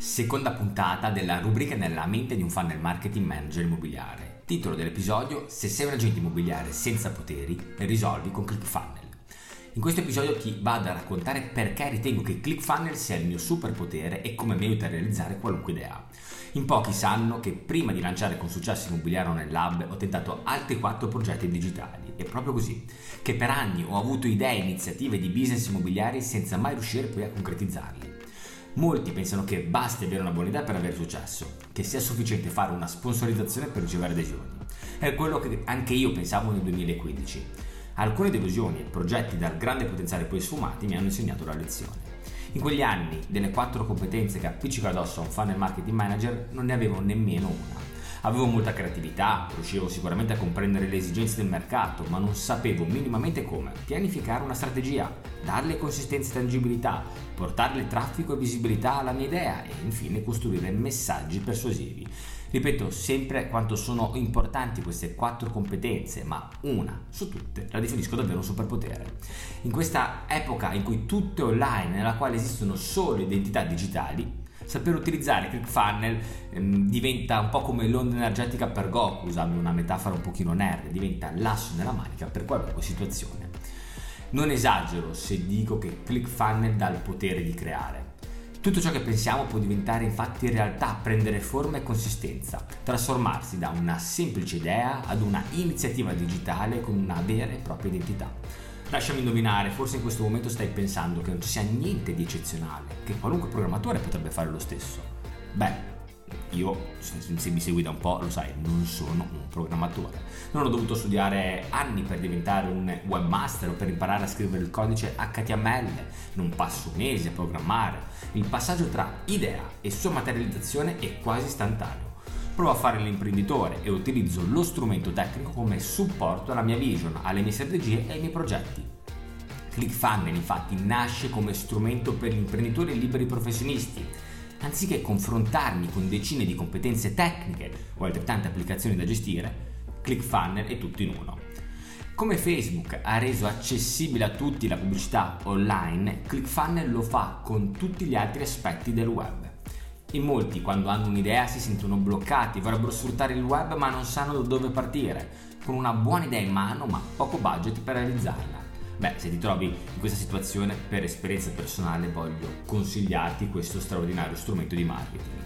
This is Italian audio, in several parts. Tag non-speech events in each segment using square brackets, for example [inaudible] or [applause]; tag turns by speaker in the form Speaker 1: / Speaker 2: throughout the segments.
Speaker 1: Seconda puntata della rubrica nella mente di un funnel marketing manager immobiliare. Titolo dell'episodio Se sei un agente immobiliare senza poteri, risolvi con ClickFunnel. In questo episodio ti vado a raccontare perché ritengo che ClickFunnel sia il mio superpotere e come mi aiuta a realizzare qualunque idea. In pochi sanno che prima di lanciare con successo Immobiliare nel Lab ho tentato altri quattro progetti digitali. È proprio così, che per anni ho avuto idee e iniziative di business immobiliari senza mai riuscire poi a concretizzarli. Molti pensano che basti avere una buona idea per avere successo, che sia sufficiente fare una sponsorizzazione per ricevere adesioni. È quello che anche io pensavo nel 2015. Alcune delusioni e progetti dal grande potenziale poi sfumati mi hanno insegnato la lezione. In quegli anni, delle quattro competenze che appiccico addosso a un funnel marketing manager, non ne avevo nemmeno una. Avevo molta creatività, riuscivo sicuramente a comprendere le esigenze del mercato, ma non sapevo minimamente come pianificare una strategia, darle consistenza e tangibilità, portarle traffico e visibilità alla mia idea e infine costruire messaggi persuasivi. Ripeto sempre quanto sono importanti queste quattro competenze, ma una su tutte la definisco davvero un superpotere. In questa epoca in cui tutto è online, nella quale esistono solo identità digitali, saper utilizzare ClickFunnel ehm, diventa un po' come l'onda energetica per Goku, usando una metafora un pochino nerd, diventa l'asso nella manica per qualunque situazione. Non esagero se dico che ClickFunnel dà il potere di creare. Tutto ciò che pensiamo può diventare infatti realtà, prendere forma e consistenza, trasformarsi da una semplice idea ad una iniziativa digitale con una vera e propria identità. Lasciami indovinare, forse in questo momento stai pensando che non ci sia niente di eccezionale, che qualunque programmatore potrebbe fare lo stesso. Beh, io, se mi segui da un po', lo sai, non sono un programmatore. Non ho dovuto studiare anni per diventare un webmaster o per imparare a scrivere il codice HTML. Non passo mesi a programmare. Il passaggio tra idea e sua materializzazione è quasi istantaneo provo a fare l'imprenditore e utilizzo lo strumento tecnico come supporto alla mia vision, alle mie strategie e ai miei progetti. ClickFunnel infatti nasce come strumento per gli imprenditori e liberi professionisti. Anziché confrontarmi con decine di competenze tecniche o altrettante applicazioni da gestire, ClickFunnel è tutto in uno. Come Facebook ha reso accessibile a tutti la pubblicità online, ClickFunnel lo fa con tutti gli altri aspetti del web. In molti, quando hanno un'idea, si sentono bloccati, vorrebbero sfruttare il web ma non sanno da dove partire, con una buona idea in mano ma poco budget per realizzarla. Beh, se ti trovi in questa situazione, per esperienza personale voglio consigliarti questo straordinario strumento di marketing.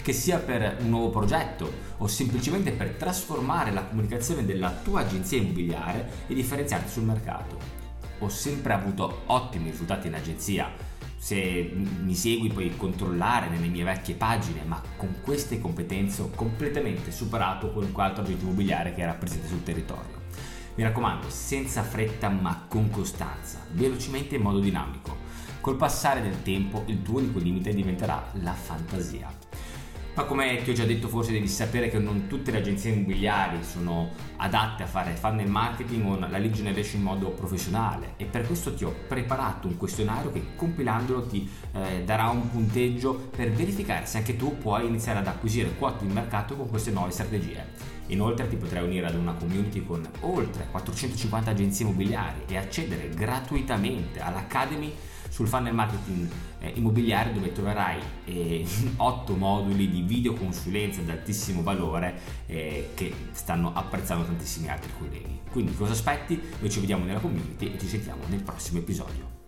Speaker 1: Che sia per un nuovo progetto o semplicemente per trasformare la comunicazione della tua agenzia immobiliare e differenziarti sul mercato. Ho sempre avuto ottimi risultati in agenzia, se mi segui puoi controllare nelle mie vecchie pagine, ma con queste competenze ho completamente superato qualunque altro agente immobiliare che era presente sul territorio. Mi raccomando, senza fretta ma con costanza, velocemente e in modo dinamico. Col passare del tempo il tuo unico limite diventerà la fantasia. Ma come ti ho già detto forse devi sapere che non tutte le agenzie immobiliari sono adatte a fare funnel marketing o la lead generation in modo professionale e per questo ti ho preparato un questionario che compilandolo ti eh, darà un punteggio per verificare se anche tu puoi iniziare ad acquisire quote di mercato con queste nuove strategie. Inoltre ti potrai unire ad una community con oltre 450 agenzie immobiliari e accedere gratuitamente all'Academy sul funnel marketing eh, immobiliare dove troverai eh, [laughs] 8 moduli di video consulenza ad altissimo valore eh, che stanno apprezzando tantissimi altri colleghi. Quindi cosa aspetti? Noi ci vediamo nella community e ci sentiamo nel prossimo episodio.